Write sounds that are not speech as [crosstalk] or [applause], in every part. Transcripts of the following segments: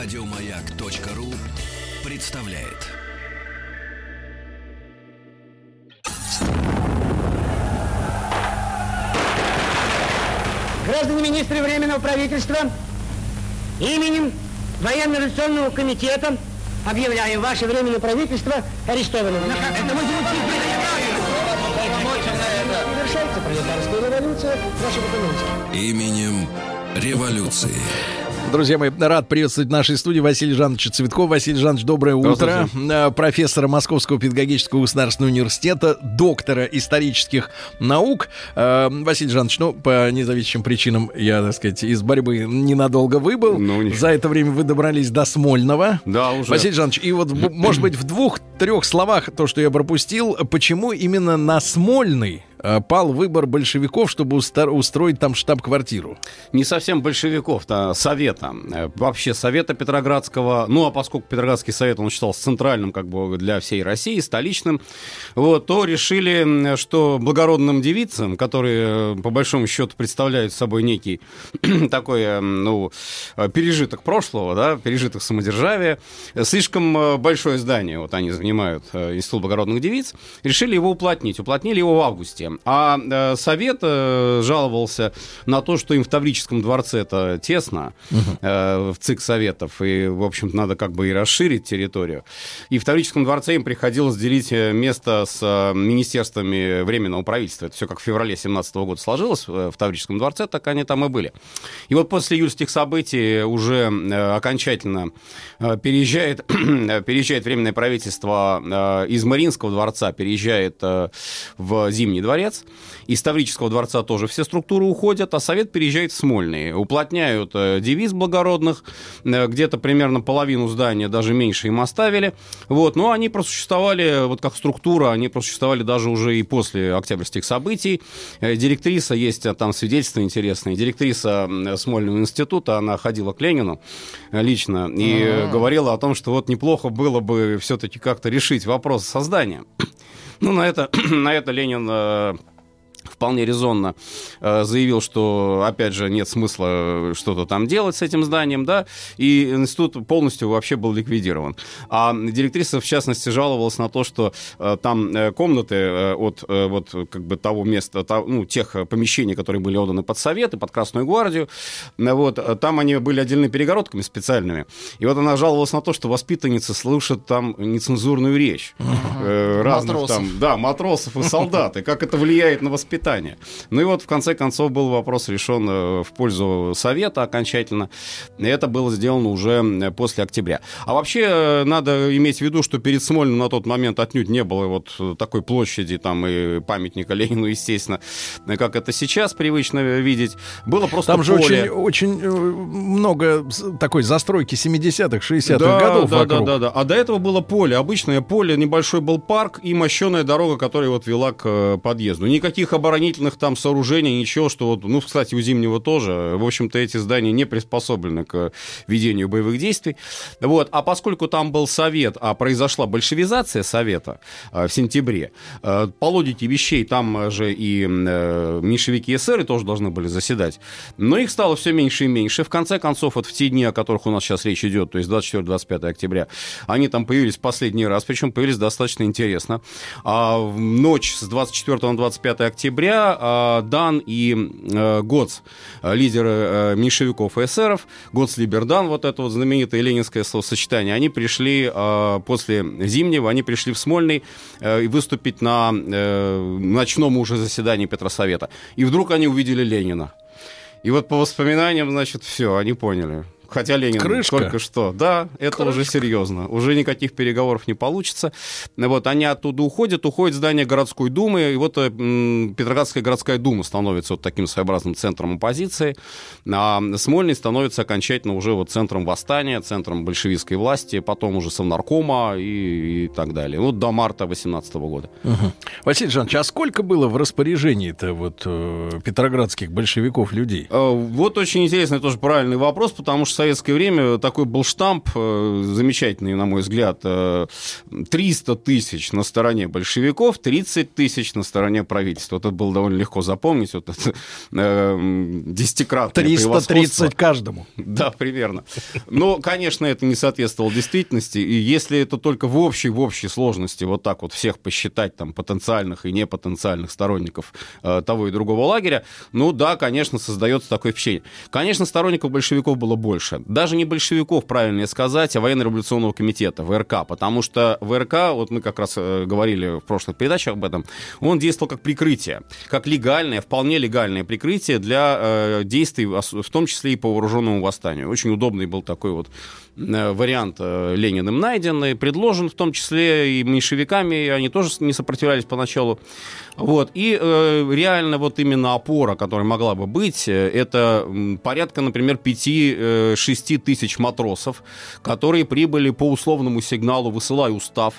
Радиомаяк.ру представляет. Граждане министры Временного правительства, именем Военно-революционного комитета объявляю ваше Временное правительство арестованным. Это мы Совершается пролетарская революция в нашей экономике. Именем революции. Друзья мои, рад приветствовать в нашей студии Василий Жанович Цветков. Василий Жанович, доброе утро. Э, Профессора Московского педагогического государственного университета, доктора исторических наук. Э, Василий Жанович, ну, по независимым причинам, я, так сказать, из борьбы ненадолго выбыл. Ну. За это время вы добрались до Смольного. Да, уже. Василий Жанович, и вот, может быть, в двух-трех словах то, что я пропустил, почему именно на Смольный пал выбор большевиков, чтобы устроить там штаб-квартиру? Не совсем большевиков, а совета. Э, Вообще совета Петроградского, ну а поскольку Петроградский совет, он считался центральным как бы для всей России, столичным, вот, то решили, что благородным девицам, которые э, по большому счету представляют собой некий [clears throat] такой, э, ну, э, пережиток прошлого, да, пережиток самодержавия, э, слишком э, большое здание, вот они занимают э, Институт благородных девиц, решили его уплотнить. Уплотнили его в августе. А э, совет э, жаловался на то, что им в Таврическом дворце это тесно, э, в ЦИК Советов, и, в общем-то, надо как бы и расширить территорию. И в Таврическом дворце им приходилось делить э, место с э, министерствами Временного правительства. Это все как в феврале 17 года сложилось э, в Таврическом дворце, так они там и были. И вот после июльских событий уже э, окончательно э, переезжает, [clears throat] переезжает Временное правительство э, из Мариинского дворца, переезжает э, в Зимний дворец. Из Таврического дворца тоже все структуры уходят, а Совет переезжает в Смольный. Уплотняют э, девиз благородных, э, где-то примерно половину здания, даже меньше им оставили. Вот. Но они просуществовали, вот как структура, они просуществовали даже уже и после октябрьских событий. Э, Директриса, есть там свидетельства интересные, директриса Смольного института, она ходила к Ленину лично и э, говорила о том, что вот неплохо было бы все-таки как-то решить вопрос создания. Ну, на это, [clears throat] на это Ленин э, вполне резонно э, заявил, что, опять же, нет смысла э, что-то там делать с этим зданием, да, и институт полностью вообще был ликвидирован. А директриса, в частности, жаловалась на то, что э, там э, комнаты э, от э, вот как бы того места, та- ну, тех помещений, которые были отданы под Советы, под Красную гвардию, э, вот, там они были отдельно перегородками специальными. И вот она жаловалась на то, что воспитанницы слышат там нецензурную речь э, разных Матросов. там, да, матросов и солдат, и как это влияет на воспитание. Ну и вот в конце концов был вопрос решен э, в пользу Совета окончательно. И это было сделано уже после октября. А вообще э, надо иметь в виду, что перед Смольным на тот момент отнюдь не было вот э, такой площади там и памятника Ленину, естественно, как это сейчас привычно видеть. Было просто Там же поле. очень, очень много такой застройки 70-х, 60-х да, годов да, вокруг. да, да, да. А до этого было поле, обычное поле, небольшой был парк и мощеная дорога, которая вот вела к подъезду. Никаких оборонительных там сооружений, ничего, что вот, ну, кстати, у Зимнего тоже. В общем-то, эти здания не приспособлены к ведению боевых действий. Вот. А поскольку там был совет, а произошла большевизация совета э, в сентябре, э, по логике вещей там же и э, меньшевики эсеры тоже должны были заседать. Но их стало все меньше и меньше. В конце концов, вот в те дни, о которых у нас сейчас речь идет, то есть 24-25 октября, они там появились последний раз, причем появились достаточно интересно. А в ночь с 24 на 25 октября а, Дан и э, Гоц, э, лидеры э, меньшевиков и эсеров, Гоц Либердан, вот это вот знаменитое ленинское словосочетание, они пришли э, после Зимнего, они пришли в Смольный выступить на ночном уже заседании Петросовета. И вдруг они увидели Ленина. И вот по воспоминаниям, значит, все, они поняли. Хотя Ленин Крышка. только что. Да, это уже серьезно. Уже никаких переговоров не получится. Вот они оттуда уходят, уходит здание городской думы, и вот э, Петроградская городская дума становится вот таким своеобразным центром оппозиции, а Смольный становится окончательно уже вот центром восстания, центром большевистской власти, потом уже совнаркома и, и так далее. Вот до марта 18 года. Мгм. Василий Жанович, а сколько было в распоряжении-то вот э, петроградских большевиков людей? Э, Вот очень интересный тоже правильный вопрос, потому что советское время такой был штамп, э, замечательный, на мой взгляд, 300 тысяч на стороне большевиков, 30 тысяч на стороне правительства. Вот это было довольно легко запомнить, вот это десятикратное 330 каждому. Да, примерно. Но, конечно, это не соответствовало действительности, и если это только в общей, в общей сложности вот так вот всех посчитать, там, потенциальных и непотенциальных сторонников того и другого лагеря, ну да, конечно, создается такое впечатление. Конечно, сторонников большевиков было больше. Даже не большевиков, правильнее сказать, а военно-революционного комитета, ВРК. Потому что ВРК, вот мы как раз э, говорили в прошлых передачах об этом, он действовал как прикрытие, как легальное, вполне легальное прикрытие для э, действий, в том числе и по вооруженному восстанию. Очень удобный был такой вот вариант э, Лениным найден предложен, в том числе и меньшевиками, они тоже не сопротивлялись поначалу. Вот. И э, реально вот именно опора, которая могла бы быть, э, это порядка, например, 5-6 тысяч матросов, которые прибыли по условному сигналу «Высылай устав».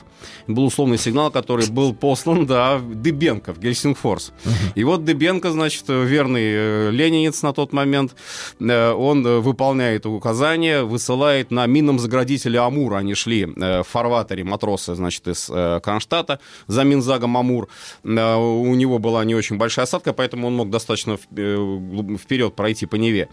Был условный сигнал, который был послан, да, Дыбенко в Гельсингфорс. И вот Дыбенко, значит, верный ленинец на тот момент, он выполняет указание, высылает на минном заградителе Амур они шли э, в фарватере матросы, значит, из э, Кронштадта за Минзагом Амур. Э, у него была не очень большая осадка, поэтому он мог достаточно вперед пройти по Неве.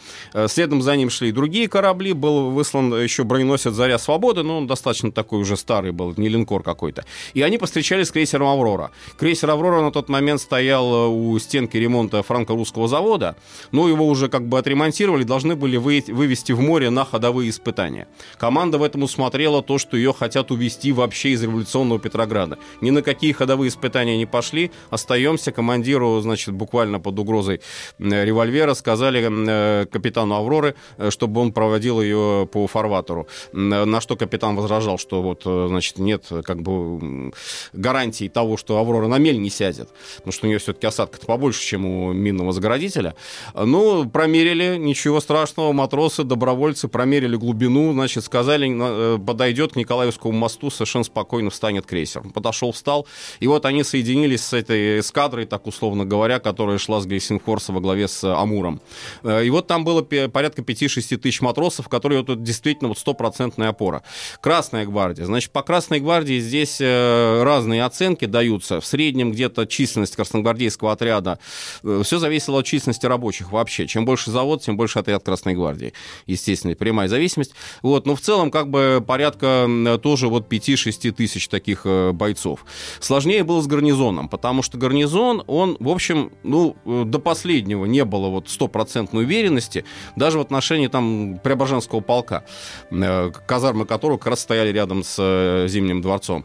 Следом за ним шли другие корабли, был выслан еще броненосец «Заря Свободы», но он достаточно такой уже старый был, не линкор какой-то. И они повстречались с крейсером «Аврора». Крейсер «Аврора» на тот момент стоял у стенки ремонта франко-русского завода, но его уже как бы отремонтировали, должны были вывести в море на ходовые испытания. Команда в этом усмотрела то, что ее хотят увести вообще из революционного Петрограда. Ни на какие ходовые испытания не пошли. Остаемся. Командиру, значит, буквально под угрозой револьвера сказали э, капитану Авроры, э, чтобы он проводил ее по фарватеру. На что капитан возражал, что вот, э, значит, нет как бы гарантии того, что Аврора на мель не сядет, потому что у нее все-таки осадка-то побольше, чем у минного заградителя. Ну, промерили, ничего страшного, матросы, добровольцы промерили глубину, значит, значит, сказали, э, подойдет к Николаевскому мосту, совершенно спокойно встанет крейсер. Подошел, встал, и вот они соединились с этой эскадрой, так условно говоря, которая шла с Гельсингфорса во главе с Амуром. Э, и вот там было порядка 5-6 тысяч матросов, которые вот действительно вот стопроцентная опора. Красная гвардия. Значит, по Красной гвардии здесь э, разные оценки даются. В среднем где-то численность красногвардейского отряда. Все зависело от численности рабочих вообще. Чем больше завод, тем больше отряд Красной гвардии. Естественно, прямая зависимость. Вот. Но в целом как бы порядка тоже вот 5-6 тысяч таких э, бойцов. Сложнее было с гарнизоном, потому что гарнизон, он, в общем, ну, э, до последнего не было вот стопроцентной уверенности, даже в отношении там Преображенского полка, э, казармы которого как раз стояли рядом с Зимним дворцом,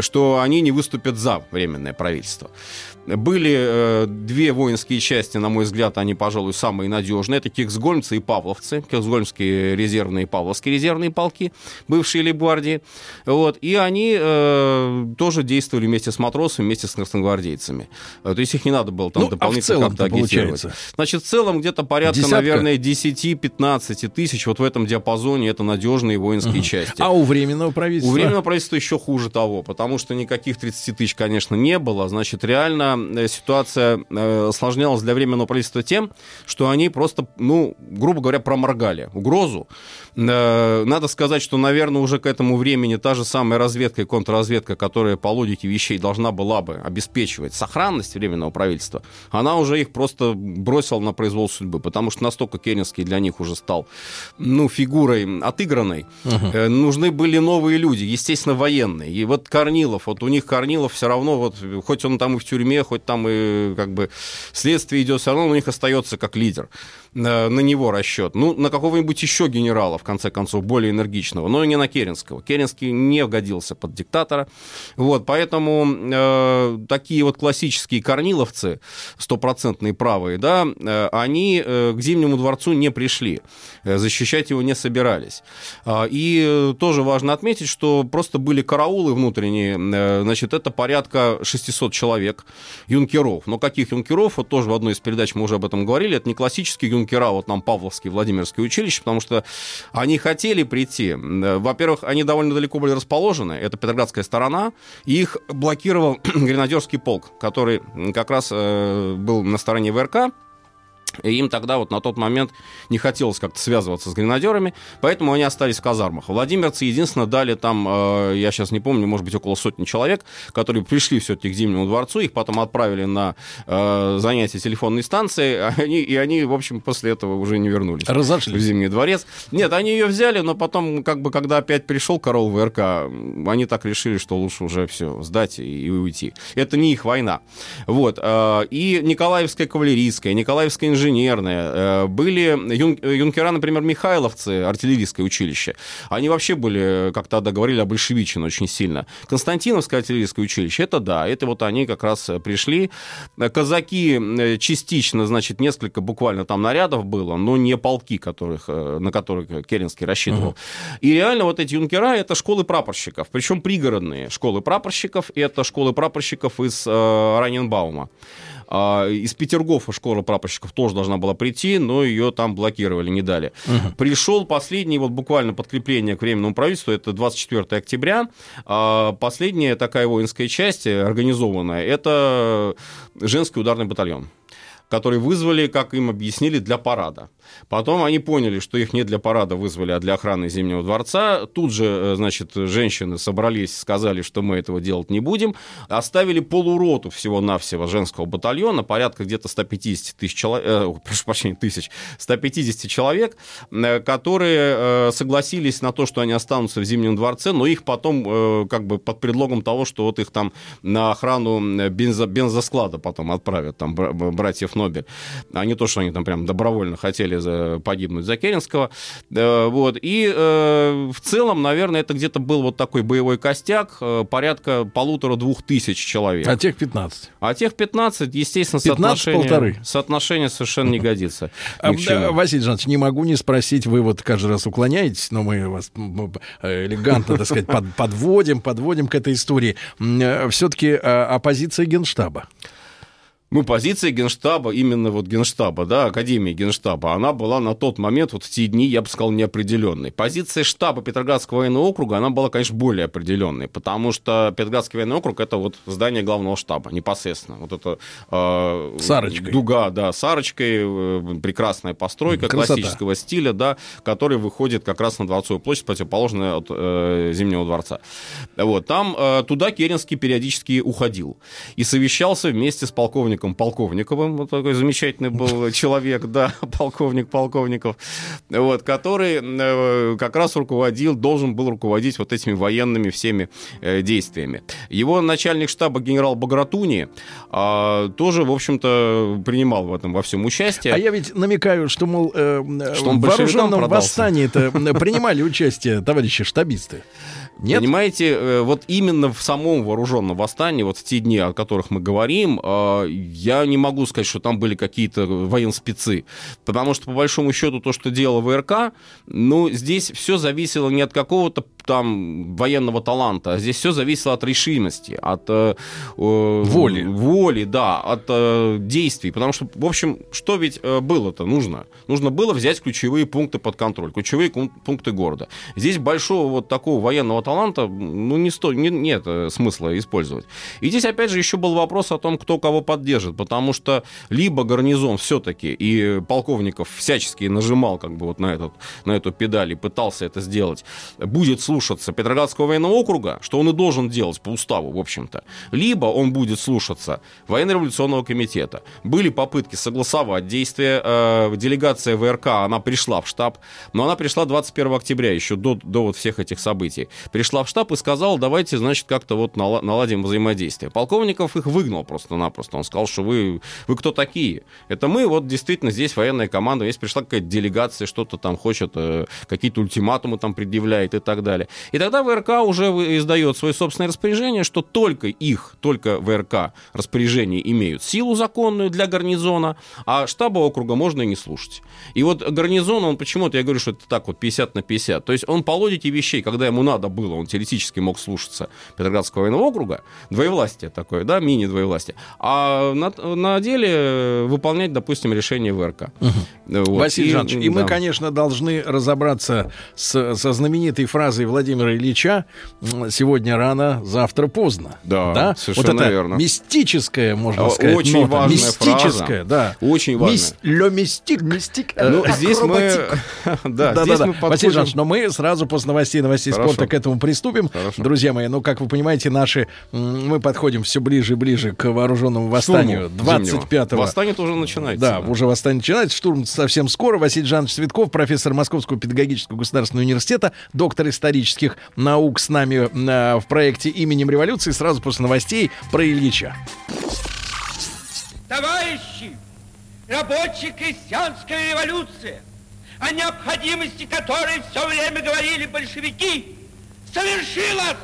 что они не выступят за временное правительство. Были э, две воинские части, на мой взгляд, они, пожалуй, самые надежные. Это кексгольмцы и павловцы. Кексгольмские резервные и павловские резервные полки, бывшие лейбгвардии. Вот. И они э, тоже действовали вместе с матросами, вместе с красногвардейцами. Э, то есть их не надо было там ну, дополнительно а как-то агитировать. Значит, в целом где-то порядка, Десятка? наверное, 10-15 тысяч вот в этом диапазоне это надежные воинские угу. части. А у Временного правительства? У Временного правительства еще хуже того, потому что никаких 30 тысяч, конечно, не было. Значит, реально Э, ситуация э, осложнялась для временного правительства тем, что они просто, ну, грубо говоря, проморгали угрозу. Э, надо сказать, что, наверное, уже к этому времени та же самая разведка и контрразведка, которая по логике вещей должна была бы обеспечивать сохранность временного правительства, она уже их просто бросила на произвол судьбы, потому что настолько Керенский для них уже стал, ну, фигурой отыгранной. Uh-huh. Нужны были новые люди, естественно, военные. И вот Корнилов, вот у них Корнилов все равно, вот, хоть он там и в тюрьме, хоть там и как бы следствие идет, все равно он у них остается как лидер. Э, на него расчет. Ну, на какого-нибудь еще генерала, в конце концов, более энергичного, но не на Керенского. Керенский не годился под диктатора. Вот, поэтому э, такие вот классические корниловцы, стопроцентные правые, да, э, они э, к Зимнему дворцу не пришли, э, защищать его не собирались. Э, и тоже важно отметить, что просто были караулы внутренние, э, значит, это порядка 600 человек, юнкеров. Но каких юнкеров, вот тоже в одной из передач мы уже об этом говорили, это не классические юнкера, вот нам Павловский, Владимирский училище, потому что они хотели прийти. Во-первых, они довольно далеко были расположены, это Петроградская сторона, и их блокировал [clears throat] гренадерский полк, который как раз э, был на стороне ВРК, И им тогда вот на тот момент не хотелось как-то связываться с гренадерами, поэтому они остались в казармах. Владимирцы, единственно, дали там, э, я сейчас не помню, может быть, около сотни человек, которые пришли все-таки к Зимнему дворцу, их потом отправили на э, занятия телефонной станции, [laughs] они, и они, в общем, после этого уже не вернулись. Разошлись. В Зимний дворец. Нет, они ее взяли, но потом, как бы, когда опять пришел Корол ВРК, они так решили, что лучше уже все сдать и, и уйти. Это не их война. Вот. Э, и Николаевская кавалерийская, Николаевская инженерная, инженерные. Э, были юн, юнкера, например, Михайловцы, артиллерийское училище. Они вообще были, как тогда говорили, обольшевичены очень сильно. Константиновское артиллерийское училище, это да, это вот они как раз пришли. Казаки э, частично, значит, несколько буквально там нарядов было, но не полки, которых, э, на которых Керенский рассчитывал. uh И реально вот эти юнкера это школы прапорщиков, причем пригородные школы прапорщиков, это школы прапорщиков из э, Раненбаума. А, из Петергофа школа прапорщиков тоже должна была прийти, но ее там блокировали, не дали. Угу. Пришел последний, вот буквально подкрепление к Временному правительству, это 24 октября. А, последняя такая воинская часть, организованная, это женский ударный батальон который вызвали, как им объяснили, для парада. Потом они поняли, что их не для парада вызвали, а для охраны Зимнего дворца. Тут же, э, значит, женщины собрались, сказали, что мы этого делать не будем. Оставили полуроту всего-навсего женского батальона, порядка где-то 150 тысяч человек, э, прошу прощения, тысяч, 150 человек, э, которые э, согласились на то, что они останутся в Зимнем дворце, но их потом, как бы под предлогом того, что вот их там на охрану бензо, бензосклада потом отправят, там, братьев Нобель, а не то, что они там прям добровольно хотели за, погибнуть за Керенского. Э, вот. И э, в целом, наверное, это где-то был вот такой боевой костяк, э, порядка полутора-двух тысяч человек. А тех 15? А тех 15, естественно, 15 соотношение, полторы. соотношение совершенно не годится. [laughs] А, Василий Жанович, не могу не спросить, вы вот каждый раз уклоняетесь, но мы вас элегантно, так сказать, подводим, подводим к этой истории. Все-таки оппозиция Генштаба. Ну, позиция Генштаба, именно вот Генштаба, да, Академии Генштаба, она была на тот момент, вот в те дни, я бы сказал, неопределенной. Позиция штаба Петроградского военного округа, она была, конечно, более определенной, потому что Петроградский военный округ это вот здание главного штаба, непосредственно. Вот это э, Сарочкой. дуга, да, с арочкой, э, прекрасная постройка Красота. классического стиля, да, который выходит как раз на Дворцовую площадь, противоположная от э, Зимнего дворца. Вот, там э, туда Керенский периодически уходил и совещался вместе с полковником полковником Полковниковым, вот такой замечательный был [laughs] человек, да, полковник Полковников, вот, который э, как раз руководил, должен был руководить вот этими военными всеми э, действиями. Его начальник штаба генерал Багратуни а, тоже, в общем-то, принимал в этом во всем участие. А я ведь намекаю, что, мол, э, что в вооруженном восстании-то принимали участие товарищи штабисты. Нет? Понимаете, э, вот именно в самом вооруженном восстании, вот в те дни, о которых мы говорим, э, я не могу сказать, что там были какие-то военспецы. Потому что, по большому счету, то, что делал ВРК, ну, здесь все зависело не от какого-то там военного таланта, а здесь все зависело от решимости, от э, воли. воли, да, от э, действий. Потому что, в общем, что ведь э, было-то нужно? Нужно было взять ключевые пункты под контроль, ключевые пункты города. Здесь большого вот такого военного таланта, ну, не сто, не, нет э, смысла использовать. И здесь, опять же, еще был вопрос о том, кто кого поддержит, потому что либо гарнизон все-таки, и полковников всячески нажимал как бы вот на, этот, на эту педаль и пытался это сделать, будет слушаться Петроградского военного округа, что он и должен делать по уставу, в общем-то, либо он будет слушаться военно-революционного комитета. Были попытки согласовать действия. Э, делегация ВРК, она пришла в штаб, но она пришла 21 октября, еще до, до вот всех этих событий пришла в штаб и сказала, давайте, значит, как-то вот наладим взаимодействие. Полковников их выгнал просто-напросто. Он сказал, что вы, вы кто такие? Это мы, вот действительно, здесь военная команда, здесь пришла какая-то делегация, что-то там хочет, э, какие-то ультиматумы там предъявляет и так далее. И тогда ВРК уже издает свое собственное распоряжение, что только их, только ВРК распоряжения имеют силу законную для гарнизона, а штаба округа можно и не слушать. И вот гарнизон, он почему-то, я говорю, что это так вот 50 на 50. То есть он по логике вещей, когда ему надо было он теоретически мог слушаться Петроградского военного округа, двоевластие такое, да, мини-двоевластие, а на, на деле выполнять, допустим, решение ВРК. Угу. Вот. Василий и, Жанович, и да. мы, конечно, должны разобраться с, со знаменитой фразой Владимира Ильича сегодня рано, завтра поздно. Да, да? совершенно вот это верно. мистическое, можно А, сказать, очень нота. важная мистическое, да. Очень важная. Мис- Ле мистик. мистик. Ну, здесь мы... Да, [laughs] Да, да, здесь да. мы Василий подходим... Жанович, но мы сразу после новостей, новостей Хорошо. спорта к этому приступим. Хорошо. Друзья мои, ну, как вы понимаете, наши, мы подходим все ближе и ближе к вооруженному восстанию. Штурму зимнего. 25-го. Восстание тоже начинается. Да, уже восстание начинается. Штурм совсем скоро. Василий Жанович Цветков, профессор Московского педагогического государственного университета, доктор исторических наук с нами э, в проекте именем революции. Сразу после новостей про Ильича. Товарищи, рабочая крестьянская революция, о необходимости которой все время говорили большевики, совершилась!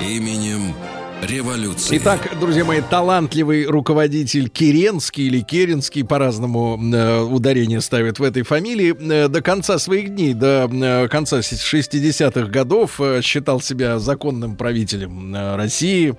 Именем революции. Итак, друзья мои, талантливый руководитель Керенский или Керенский, по-разному э, ударение ставят в этой фамилии, э, до конца своих дней, до э, конца 60-х годов э, считал себя законным правителем э, России,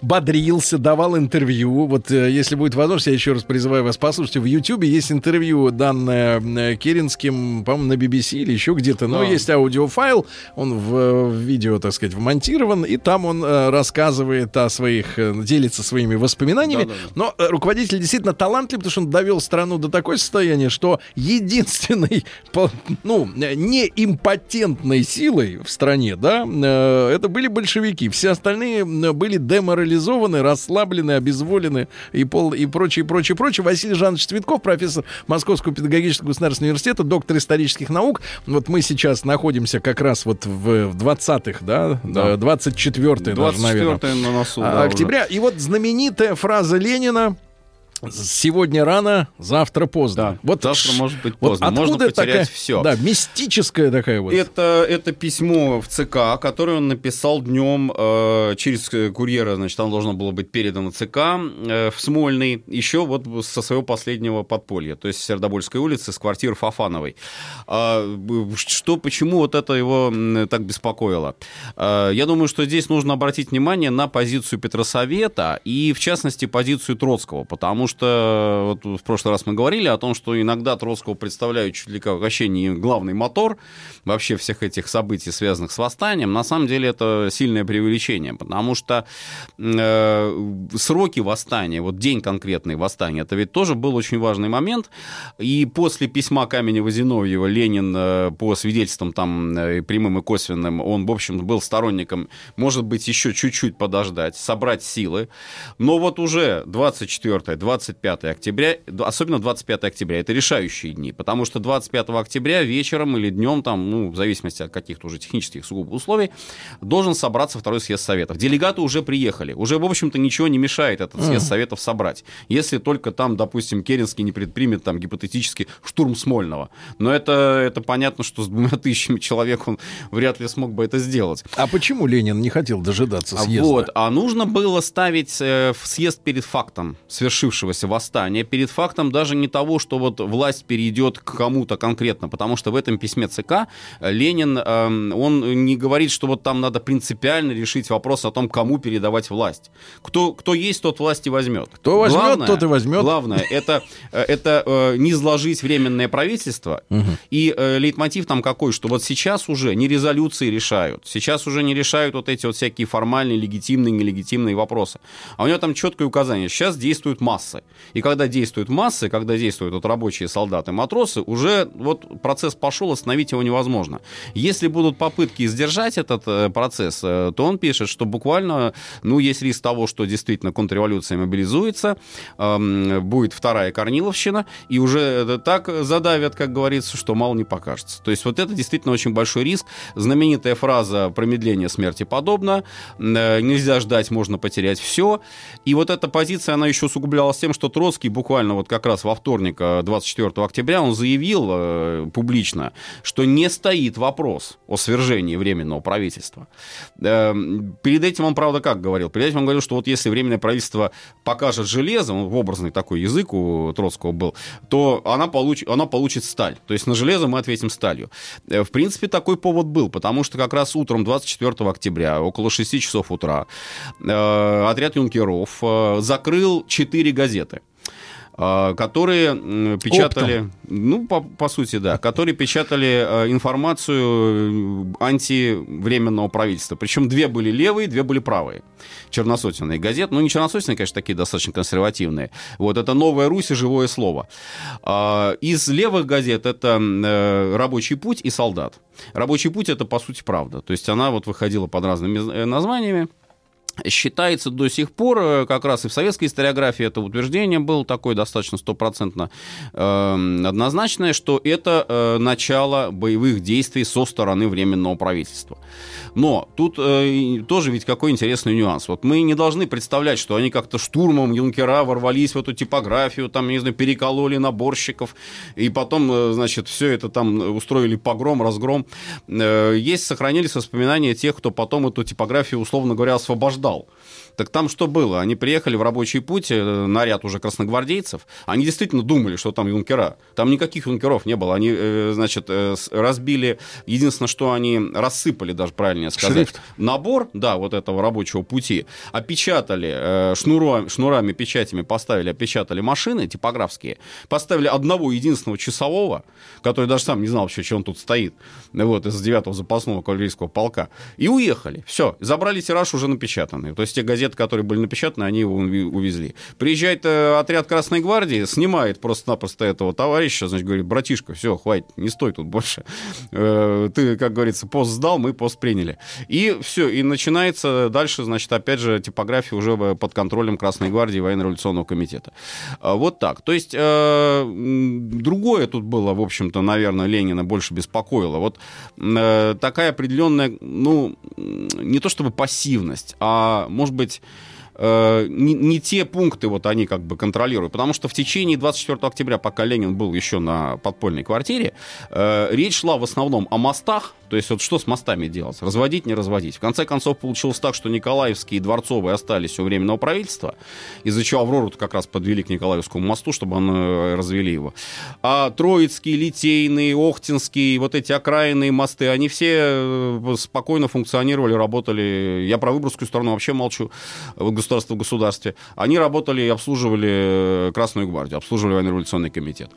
бодрился, давал интервью. Вот э, если будет возможность, я еще раз призываю вас послушать. В Ютьюбе есть интервью, данное э, Керенским, по-моему, на BBC или еще где-то. Но Да. есть аудиофайл, он в, в видео, так сказать, вмонтирован, и там он э, рассказывает о своих, э, делится своими воспоминаниями. Да-да-да. Но э, руководитель действительно талантлив, потому что он довел страну до такой состояния, что единственной, [laughs] ну, э, не импотентной силой в стране, да, это были большевики. Все остальные были деморализованы, расслаблены, обезволены и, пол, и прочее, прочее, прочее. Василий Жанович Цветков, профессор Московского педагогического государственного университета, доктор исторических наук. Вот мы сейчас находимся как раз вот в, в 20-х, да, Да. 24-й даже, наверное. 24 на носу. Октября. И вот знаменитая фраза Ленина Сегодня рано, завтра поздно. Да, вот завтра может быть вот поздно. откуда Можно потерять такая, всё. Да, мистическая такая вот. Это, это письмо в ЦК, которое он написал днем э, через э, курьера, значит, оно должно было быть передано ЦК э, в Смольный, еще вот со своего последнего подполья, то есть с Сердобольской улицы, с квартиры Фафановой. А, б- что, почему вот это его так беспокоило? А, я думаю, что здесь нужно обратить внимание на позицию Петросовета и, в частности, позицию Троцкого, потому что вот в прошлый раз мы говорили о том, что иногда Троцкого представляют чуть ли как вообще не главный мотор вообще всех этих событий, связанных с восстанием. На самом деле это сильное преувеличение, потому что э, сроки восстания, вот день конкретный восстания, это ведь тоже был очень важный момент. И после письма Каменева-Зиновьева Ленин э, по свидетельствам там э, прямым и косвенным, он, в общем, был сторонником, может быть, еще чуть-чуть подождать, собрать силы. Но вот уже 24-25 октября, особенно 25 октября, это решающие дни, потому что 25 октября вечером или днем, там, ну, в зависимости от каких-то уже технических сугубо условий, должен собраться второй съезд Советов. Делегаты уже приехали, уже, в общем-то, ничего не мешает этот съезд Советов собрать, если только там, допустим, Керенский не предпримет там гипотетически штурм Смольного. Но это, это понятно, что с двумя тысячами человек он вряд ли смог бы это сделать. А почему Ленин не хотел дожидаться А съезда? Вот, а нужно было ставить э, в съезд перед фактом свершившегося восстания, перед фактом даже не того, что вот власть перейдет к кому-то конкретно, потому что в этом письме ЦК э, Ленин, э, он не говорит, что вот там надо принципиально решить вопрос о том, кому передавать власть. Кто, кто есть, тот власть и возьмет. Кто возьмет, тот и возьмет. Главное, это, э, это э, не сложить временное правительство. И э, лейтмотив там какой, что вот сейчас уже не резолюции решают, сейчас уже не решают вот эти вот всякие формальные, легитимные, нелегитимные вопросы. А у него там четкое указание, сейчас действуют массы. И когда действуют массы, когда действуют вот рабочие солдаты, матросы, уже вот процесс пошел, остановить его невозможно. Если будут попытки сдержать этот э, процесс, э, то он пишет, что буквально, ну, есть риск того, что действительно контрреволюция мобилизуется, эм, будет вторая Корниловщина, и уже так задавят, как говорится, что мало не покажется. То есть вот это действительно очень большой риск. Знаменитая фраза «промедление смерти подобно», э, «нельзя ждать, можно потерять все». И вот эта позиция, она еще усугублялась тем, что Троцкий буквально вот как раз во вторник, э, 24 октября, он заявил э, публично, что не стоит вопрос о свержении Временного правительства. Э, Перед этим он, правда, как говорил? Перед этим он говорил, что вот если Временное правительство покажет железо, ну, образный такой язык у Троцкого был, то она, получ, она получит сталь. То есть на железо мы ответим сталью. Э, В принципе, такой повод был, потому что как раз утром 24 октября, около 6 часов утра, э, отряд юнкеров э, закрыл 4 газеты. Э, которые печатали, Оптом. ну, по, по сути, да, которые печатали э, информацию антивременного правительства. Причем две были левые, две были правые. Черносотенные газеты. Ну, не черносотенные, конечно, такие достаточно консервативные. Вот, это «Новая Русь» и «Живое слово». А, из левых газет это «Рабочий путь» и «Солдат». «Рабочий путь» — это, по сути, правда. То есть она вот выходила под разными названиями считается до сих пор, э, как раз и в советской историографии это утверждение было такое достаточно стопроцентно э, однозначное, что это э, начало боевых действий со стороны Временного правительства. Но тут э, тоже ведь какой интересный нюанс. Вот мы не должны представлять, что они как-то штурмом юнкера ворвались в эту типографию, там, не знаю, перекололи наборщиков, и потом, э, значит, все это там устроили погром, разгром. Э, есть, сохранились воспоминания тех, кто потом эту типографию, условно говоря, освобождал. Dal. Так там что было? Они приехали в рабочий путь, э, наряд уже красногвардейцев. Они действительно думали, что там юнкера. Там никаких юнкеров не было. Они, э, значит, э, разбили... Единственное, что они рассыпали, даже правильнее сказать. Шрифт. Набор, да, вот этого рабочего пути. Опечатали шнурами, шнурами, печатями, поставили, опечатали машины типографские. Поставили одного единственного часового, который даже сам не знал вообще, что он тут стоит. Вот, из 9-го запасного кавалерийского полка. И уехали. Все. Забрали тираж уже напечатанный. То есть те газеты газеты, которые были напечатаны, они его увезли. Приезжает э, отряд Красной Гвардии, снимает просто-напросто этого товарища, значит, говорит, братишка, все, хватит, не стой тут больше. Э, ты, как говорится, пост сдал, мы пост приняли. И все, и начинается дальше, значит, опять же, типография уже под контролем Красной Гвардии и Военно-революционного комитета. А, вот так. То есть э, другое тут было, в общем-то, наверное, Ленина больше беспокоило. Вот такая определенная, ну, не то чтобы пассивность, а, может быть, быть, э, не, не те пункты вот они как бы контролируют. Потому что в течение 24 октября, пока Ленин был еще на подпольной квартире, э, речь шла в основном о мостах, то есть вот что с мостами делать? Разводить, не разводить? В конце концов получилось так, что Николаевские и Дворцовые остались у Временного правительства, из-за чего Аврору как раз подвели к Николаевскому мосту, чтобы он э, развели его. А Троицкий, Литейный, Охтинский, вот эти окраинные мосты, они все э, спокойно функционировали, работали. Я про Выборгскую сторону вообще молчу, государство в государстве. Они работали и обслуживали э, Красную гвардию, обслуживали военно-революционный комитет.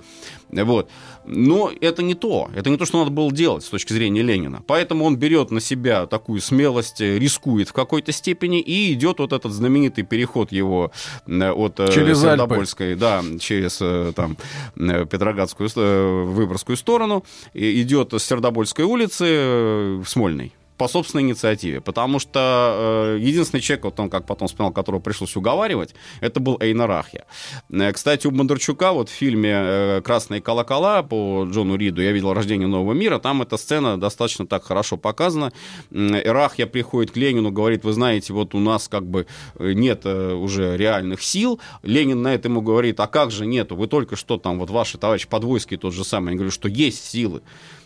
Вот. Но это не то. Это не то, что надо было делать с точки зрения Ленина. Поэтому он берет на себя такую смелость, э, рискует в какой-то степени и идет вот этот знаменитый переход его э, от э, через Сердобольской, Альпы. да, через там Петроградскую, Выборгскую сторону, идет с Сердобольской улицы в Смольный по собственной инициативе, потому что э, единственный человек, вот он, как потом вспоминал, которого пришлось уговаривать, это был Эйнар Ахья. Э, кстати, у Бондарчука вот в фильме э, «Красные колокола» по Джону Риду «Я видел рождение нового мира», там эта сцена достаточно так хорошо показана. Эрахья приходит к Ленину, говорит, вы знаете, вот у нас как бы э, нет э, уже реальных сил. Ленин на это ему говорит, а как же нету, вы только что там, вот ваши товарищи подвойские тот же самый, они говорят, что есть силы.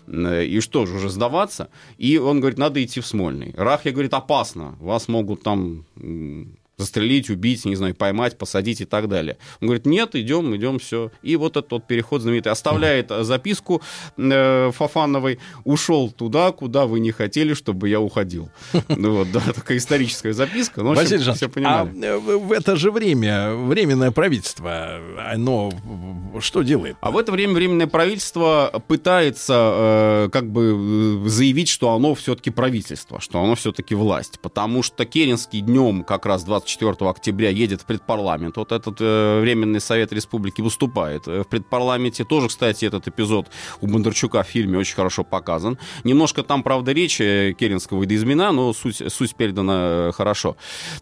Э, и что же, уже сдаваться? И он говорит, надо идти в Смольный. Рахья говорит, опасно, вас могут там застрелить, убить, не знаю, поймать, посадить и так далее. Он говорит, нет, идем, идем, все. И вот этот вот переход знаменитый оставляет записку э, Фафановой, ушел туда, куда вы не хотели, чтобы я уходил. [laughs] Ну вот, да, такая историческая записка. Ну, Василий Жанович, все понимали. а в это же время временное правительство, оно что делает? А в это время временное правительство пытается э, как бы э, заявить, что оно все-таки правительство, что оно все-таки власть, потому что Керенский днем как раз 20 24 октября едет в предпарламент. Вот этот э, Временный Совет Республики выступает э, в предпарламенте. Тоже, кстати, этот эпизод у Бондарчука в фильме очень хорошо показан. Немножко там, правда, речь э, Керенского видоизмена, но суть, суть передана э, хорошо.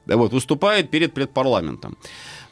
Вот, выступает перед предпарламентом.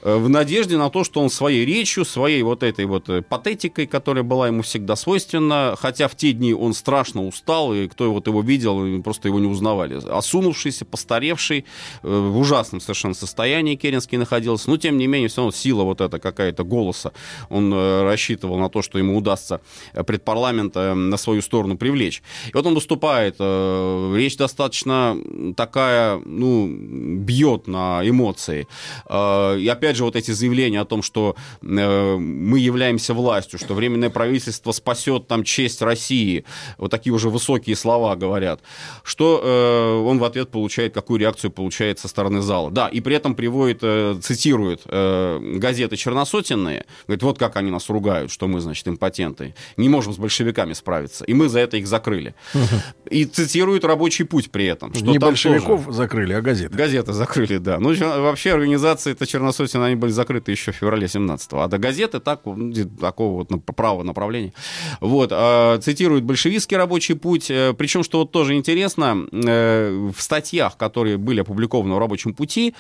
Э, в надежде на то, что он своей речью, своей вот этой вот э, патетикой, которая была ему всегда свойственна, хотя в те дни он страшно устал, и кто вот его видел, просто его не узнавали. Осунувшийся, постаревший, э, в ужасном совершенно состоянии Керенский находился, но тем не менее все равно сила вот эта какая-то голоса, он рассчитывал на то, что ему удастся предпарламент на свою сторону привлечь. И вот он выступает, речь достаточно такая, ну, бьет на эмоции. И опять опять же, вот эти заявления о том, что э, мы являемся властью, что Временное правительство спасет там честь России, вот такие уже высокие слова говорят, что э, он в ответ получает, какую реакцию получает со стороны зала. Да, и при этом приводит, э, цитирует э, газеты черносотенные, говорит, вот как они нас ругают, что мы, значит, импотенты, не можем с большевиками справиться, и мы за это их закрыли. И цитирует рабочий путь при этом. Что не большевиков тоже... закрыли, а газеты. Газеты закрыли, да. Ну, вообще организации это черносотен, они были закрыты еще в феврале 17-го. А до газеты так, ну, такого вот правого направления. Вот. А, цитирует большевистский рабочий путь. Э, Причем, что вот тоже интересно, э, в статьях, которые были опубликованы в рабочем пути,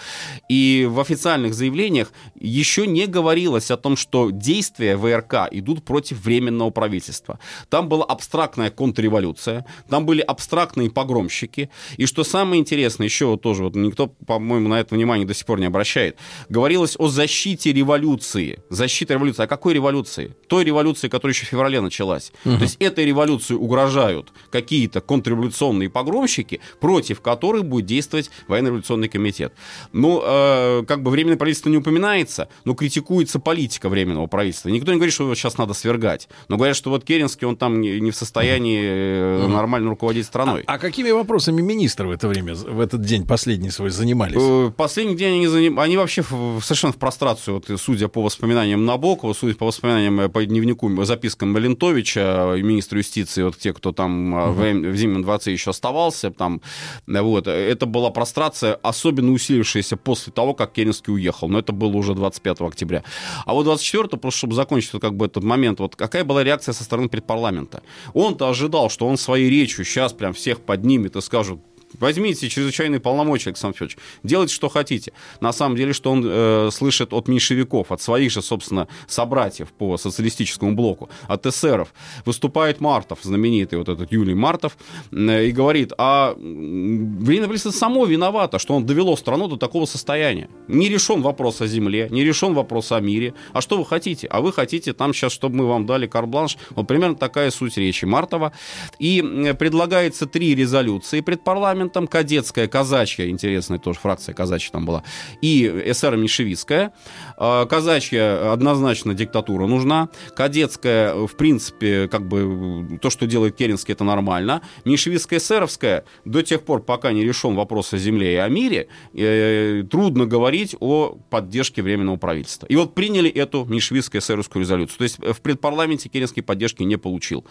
и в официальных заявлениях еще не говорилось о том, что действия ВРК идут против временного правительства. Там была абстрактная контрреволюция, там были абстрактные погромщики, и что самое интересное, еще вот тоже вот никто, по-моему, на это внимание до сих пор не обращает, говорилось о защите революции. Защита революции. А какой революции? Той революции, которая еще в феврале началась. Угу. То есть этой революции угрожают какие-то контрреволюционные погромщики, против которых будет действовать военно-революционный комитет. Ну, э, как бы временное правительство не упоминается, но критикуется политика временного правительства. Никто не говорит, что его сейчас надо свергать. Но говорят, что вот Керенский, он там не в состоянии э, нормально руководить страной. А, а какими вопросами министры в это время, в этот день последний свой занимались? Э, последний день они, заним... они вообще в, совершенно в прострацию, вот, судя по воспоминаниям Набокова, судя по воспоминаниям э, по дневнику, запискам Малентовича, министра юстиции, вот те, кто там угу. в, в Зимнем дворце еще оставался, там, вот, это была прострация, особенно усилившаяся после того, как Керенский уехал. Но это было уже 25 октября. А вот 24 просто чтобы закончить вот, как бы этот момент, вот какая была реакция со стороны предпарламента? Он-то ожидал, что он своей речью сейчас прям всех поднимет и скажет, Возьмите чрезвычайные полномочия, Александр Федорович. Делайте, что хотите. На самом деле, что он э, слышит от меньшевиков, от своих же, собственно, собратьев по социалистическому блоку, от эсеров. Выступает Мартов, знаменитый вот этот Юлий Мартов, э, и говорит, а время само виновато, что он довело страну до такого состояния. Не решен вопрос о земле, не решен вопрос о мире. А что вы хотите? А вы хотите там сейчас, чтобы мы вам дали карбланш? Вот примерно такая суть речи Мартова. И предлагается три резолюции предпарламента парламентом, кадетская, казачья, интересная тоже фракция казачья там была, и эсеро-меньшевистская. А, казачья однозначно диктатура нужна. Кадетская, в принципе, как бы то, что делает Керенский, это нормально. Меньшевистская эсеровская, до тех пор, пока не решен вопрос о земле и о мире, э, трудно говорить о поддержке Временного правительства. И вот приняли эту меньшевистскую эсеровскую резолюцию. То есть в предпарламенте Керенский поддержки не получил.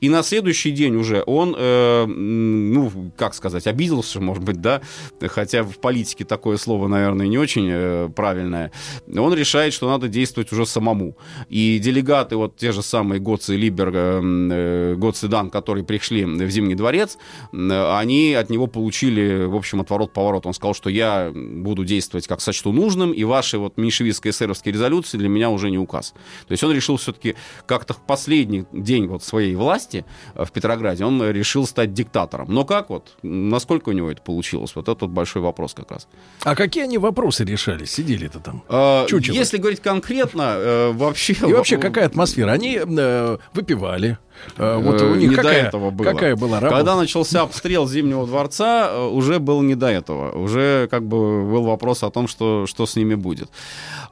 И на следующий день уже он, э, ну, как сказать, обиделся, может быть, да, хотя в политике такое слово, наверное, не очень э, правильное, он решает, что надо действовать уже самому. И делегаты, вот те же самые Гоц и Либерг, э, э Гоц и Дан, которые пришли в Зимний дворец, они от него получили, в общем, отворот-поворот. Он сказал, что я буду действовать, как сочту нужным, и ваши вот меньшевистские эсеровские резолюции для меня уже не указ. То есть он решил все-таки как-то в последний день вот своей власти в Петрограде, он решил стать диктатором. Но как вот, насколько у него это получилось? Вот это вот большой вопрос как раз. А какие они вопросы решали? Сидели-то там? А, Если говорить конкретно, э, вообще... И вообще [laughs] какая атмосфера? Они э, выпивали, вот у них не какая, до этого было. Какая была работа? Когда начался обстрел Зимнего дворца, э, уже был не до этого. Уже как бы был вопрос о том, что, что с ними будет.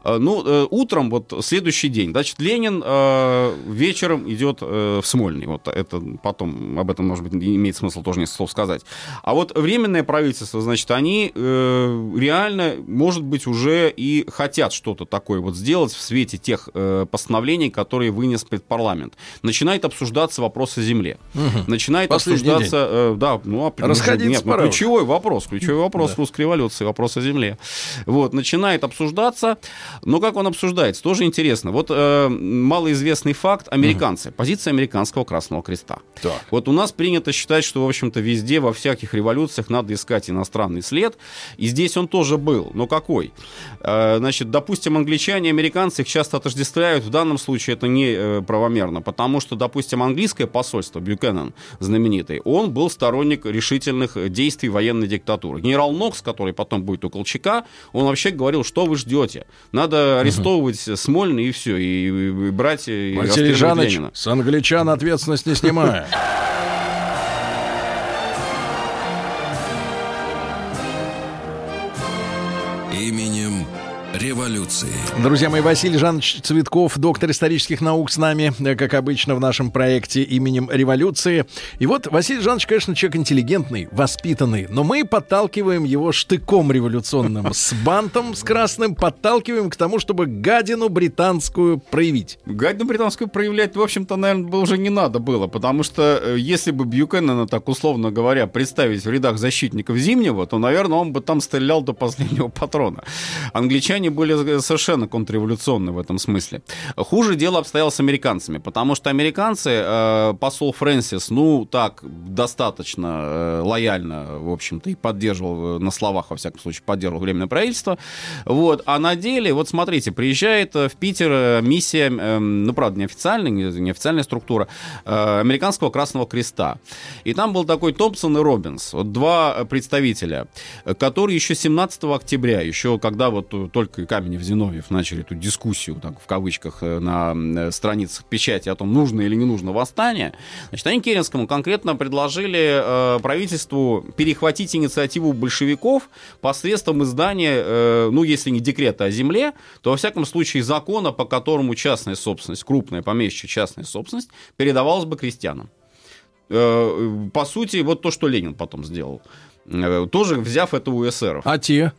Э, ну, утром, вот следующий день, значит, Ленин вечером идет в Смольный. Вот это потом, об этом, может быть, имеет смысл тоже несколько слов сказать. А вот Временное правительство, значит, они реально, может быть, уже и хотят что-то такое вот сделать в свете тех постановлений, которые вынес парламент. Начинает обсуждать обсуждаться вопрос о земле. Угу. Начинает Последний обсуждаться, э, да, ну, а, Расходиться нет, ну, ключевой вопрос, ключевой вопрос да. русской революции, вопрос о земле. Вот, начинает обсуждаться, но как он обсуждается, тоже интересно. Вот э, малоизвестный факт, американцы, угу. позиция американского Красного Креста. Так. Вот у нас принято считать, что, в общем-то, везде, во всяких революциях надо искать иностранный след, и здесь он тоже был, но какой? Э, значит, допустим, англичане и американцы их часто отождествляют, в данном случае это не э, правомерно, потому что, допустим, английское посольство, Бюкенен знаменитый, он был сторонник решительных действий военной диктатуры. Генерал Нокс, который потом будет у Колчака, он вообще говорил, что вы ждете? Надо арестовывать угу. Смольный и все, и, и брать и Василий Жанович, Ленина. с англичан ответственность не снимая. Именем революции. Друзья мои, Василий Жанович Цветков, доктор исторических наук с нами, э, как обычно в нашем проекте именем революции. И вот Василий Жанович, конечно, человек интеллигентный, воспитанный, но мы подталкиваем его штыком революционным, с бантом, с красным, подталкиваем к тому, чтобы гадину британскую проявить. Гадину британскую проявлять, в общем-то, наверное, уже не надо было, потому что э, если бы Бьюкеннона, так условно говоря, представить в рядах защитников Зимнего, то, наверное, он бы там стрелял до последнего патрона. Англичане были совершенно контрреволюционны в этом смысле. Хуже дело обстояло с американцами, потому что американцы, э, посол Фрэнсис, ну, так, достаточно э, лояльно, в общем-то, и поддерживал, э, на словах, во всяком случае, поддерживал Временное правительство. Вот. А на деле, вот смотрите, приезжает в Питер миссия, ну, правда, неофициальная, неофициальная структура, Американского Красного Креста. И там был такой Томпсон и Робинс, вот два представителя, которые еще 17 октября, еще когда вот только Каменев Зиновьев начали эту дискуссию, так, в кавычках, э, на э, страницах печати о том, нужно или не нужно восстание, значит, они Керенскому конкретно предложили э, правительству перехватить инициативу большевиков посредством издания, э, ну, если не декрета о земле, то, во всяком случае, закона, по которому частная собственность, крупная помещичья частная собственность, передавалась бы крестьянам. Э, по сути, вот то, что Ленин потом сделал. Э, тоже взяв это у эсеров. А те?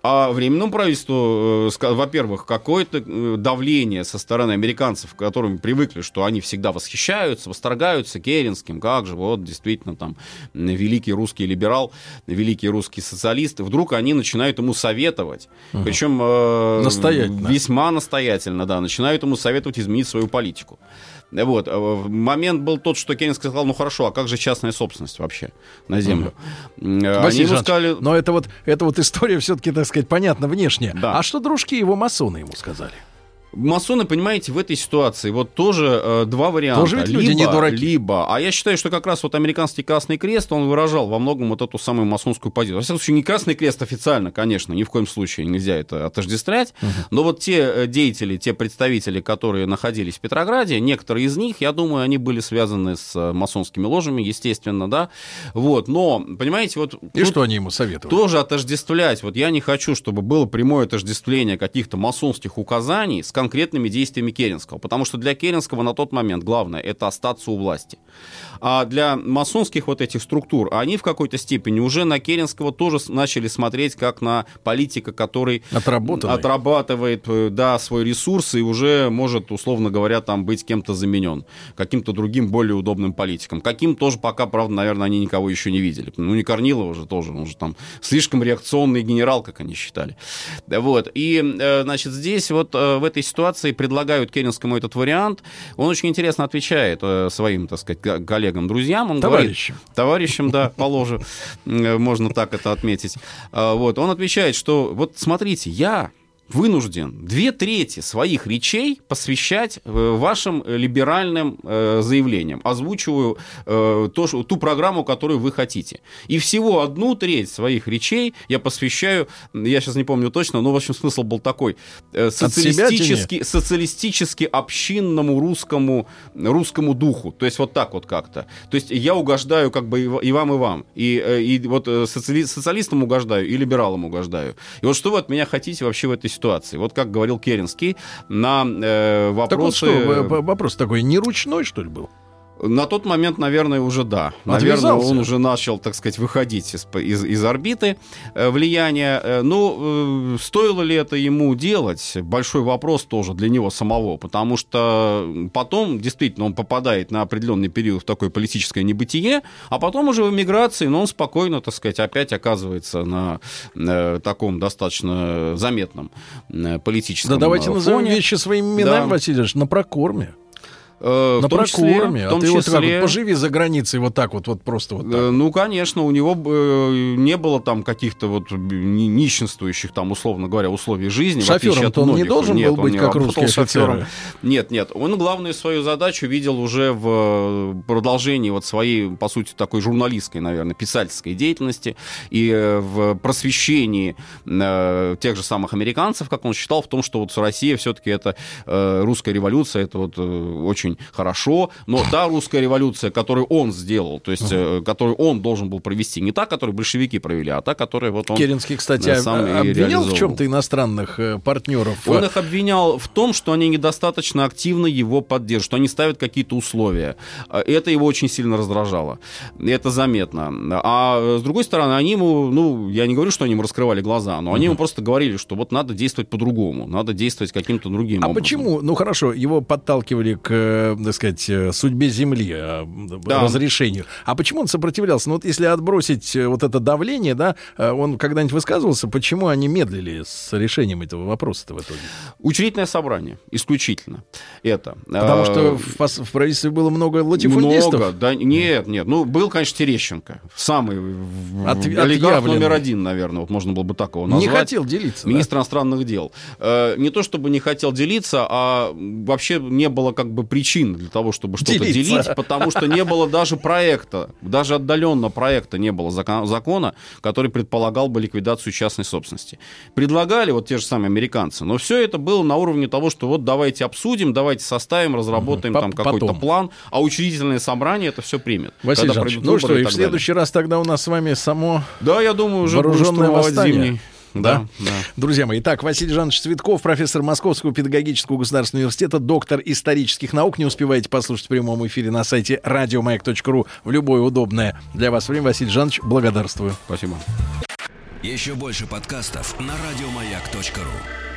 А временному правительству, э, во-первых, какое-то э, давление со стороны американцев, к которым привыкли, что они всегда восхищаются, восторгаются Керенским, как же, вот действительно там великий русский либерал, великий русский социалист, вдруг они начинают ему советовать, угу. причем э, настоятельно. весьма настоятельно, да, начинают ему советовать изменить свою политику. Вот. Э, момент был тот, что Кеннинг сказал, ну хорошо, а как же частная собственность вообще на землю? Угу. Они ему сказали... Но это вот, это вот история все-таки, так сказать, понятна внешне. Да. А что дружки его масоны ему сказали? Масоны, понимаете, в этой ситуации вот тоже э, два варианта. Тоже ведь люди либо, не дураки. Либо, а я считаю, что как раз вот американский Красный Крест, он выражал во многом вот эту самую масонскую позицию. Во всяком случае, не Красный Крест официально, конечно, ни в коем случае нельзя это отождествлять, угу. но вот те э, деятели, те представители, которые находились в Петрограде, некоторые из них, я думаю, они были связаны с э, масонскими ложами, естественно, да, вот, но, понимаете, вот... И что они ему советовали? Тоже отождествлять, вот я не хочу, чтобы было прямое отождествление каких-то масонских указаний с конкретными действиями Керенского. Потому что для Керенского на тот момент главное это остаться у власти. А для масонских вот этих структур, они в какой-то степени уже на Керенского тоже начали смотреть как на политика, который отрабатывает э, да, свой ресурс и уже может, условно говоря, там быть кем-то заменен. Каким-то другим, более удобным политиком. Каким тоже пока, правда, наверное, они никого еще не видели. Ну, не Корнилова же тоже, он же там слишком реакционный генерал, как они считали. Вот. И, э, значит, здесь вот э, в этой ситуации предлагают Керенскому этот вариант. Он очень интересно отвечает своим, так сказать, коллегам друзьям. Он товарищам. Говорит, товарищам, да, положим, можно так это отметить. А, вот, он отвечает, что вот смотрите, я вынужден две трети своих речей посвящать э, вашим либеральным э, заявлениям. Озвучиваю э, то, ту программу, которую вы хотите. И всего одну треть своих речей я посвящаю, я сейчас не помню точно, но в общем смысл был такой, социалистически, социалистически общинному русскому, русскому духу. То есть вот так вот как-то. То есть я угождаю как бы и вам, и вам. И, и вот социали, социалистам угождаю, и либералам угождаю. И вот что вы от меня хотите вообще в этой ситуации. Вот как говорил Керенский на э, вопросы... Так вот что, вопрос такой, не ручной, что ли, был? На тот момент, наверное, уже да. Отвязался. Наверное, он уже начал, так сказать, выходить из, из, из орбиты э, влияния. Э, ну, э, стоило ли это ему делать? Большой вопрос тоже для него самого. Потому что потом, действительно, он попадает на определенный период в такое политическое небытие, а потом уже в эмиграции, но он спокойно, так сказать, опять оказывается на э, таком достаточно заметном э, политическом Да давайте фоне. назовем вещи своими именами, да. Василий на прокорме. Э, на прокорме. а ты числе... вот как вот поживи за границей вот так вот, вот просто вот так. Э, ну, конечно, у него э, не было там каких-то вот нищенствующих там, условно говоря, условий жизни. Шофером он не должен нет, был быть как русский шофер. Нет, нет. Он главную свою задачу видел уже в продолжении вот своей, по сути, такой журналистской, наверное, писательской деятельности и в просвещении тех же самых американцев, как он считал, в том, что вот Россия все-таки это русская революция, это вот очень очень хорошо, но та русская революция, которую он сделал, то есть, uh которую он должен был провести, не та, которую большевики провели, а та, которая вот он... Керенский, кстати, сам обвинял в чем-то иностранных партнеров? Он их обвинял в том, что они недостаточно активно его поддерживают, что они ставят какие-то условия. Это его очень сильно раздражало. Это заметно. А с другой стороны, они ему, ну, я не говорю, что они ему раскрывали глаза, но они ему просто говорили, что вот надо действовать по-другому, надо действовать каким-то другим а образом. А почему? Ну хорошо, его подталкивали к, э, так сказать, э, судьбе Земли, э, да. разрешению. А почему он сопротивлялся? Ну вот если отбросить вот это давление, да, он когда-нибудь высказывался, почему они медлили с решением этого вопроса-то в итоге? Учредительное собрание, исключительно. Это. Потому что в, в правительстве было много латифундистов. Много, да, нет, нет. Ну, был, конечно, Терещенко, самый От, олигарх номер один, наверное, вот можно было бы так его назвать. Не хотел делиться. Министр да? иностранных дел. Не то чтобы не хотел делиться, а вообще не было как бы причин для того, чтобы что-то делить, потому что не было даже проекта, даже отдаленно проекта не было закона, который предполагал бы ликвидацию частной собственности. Предлагали вот те же самые американцы, но все это было на уровне того, что вот давайте обсудим, давайте составим, разработаем угу. там какой-то план, а учредительное собрание это все примет. Василий Жанович, ну что, и, и в следующий раз тогда у нас с вами само Да, я думаю, уже вооруженное восстание. Зимний. Да, да. Друзья мои, итак, Василий Жанович Цветков, профессор Московского педагогического государственного университета, доктор исторических наук. Не успеваете послушать в прямом эфире на сайте радиомаяк.ру в любое удобное для вас время. Василий Жанович, благодарствую. Спасибо. Еще больше подкастов на радиомаяк.ру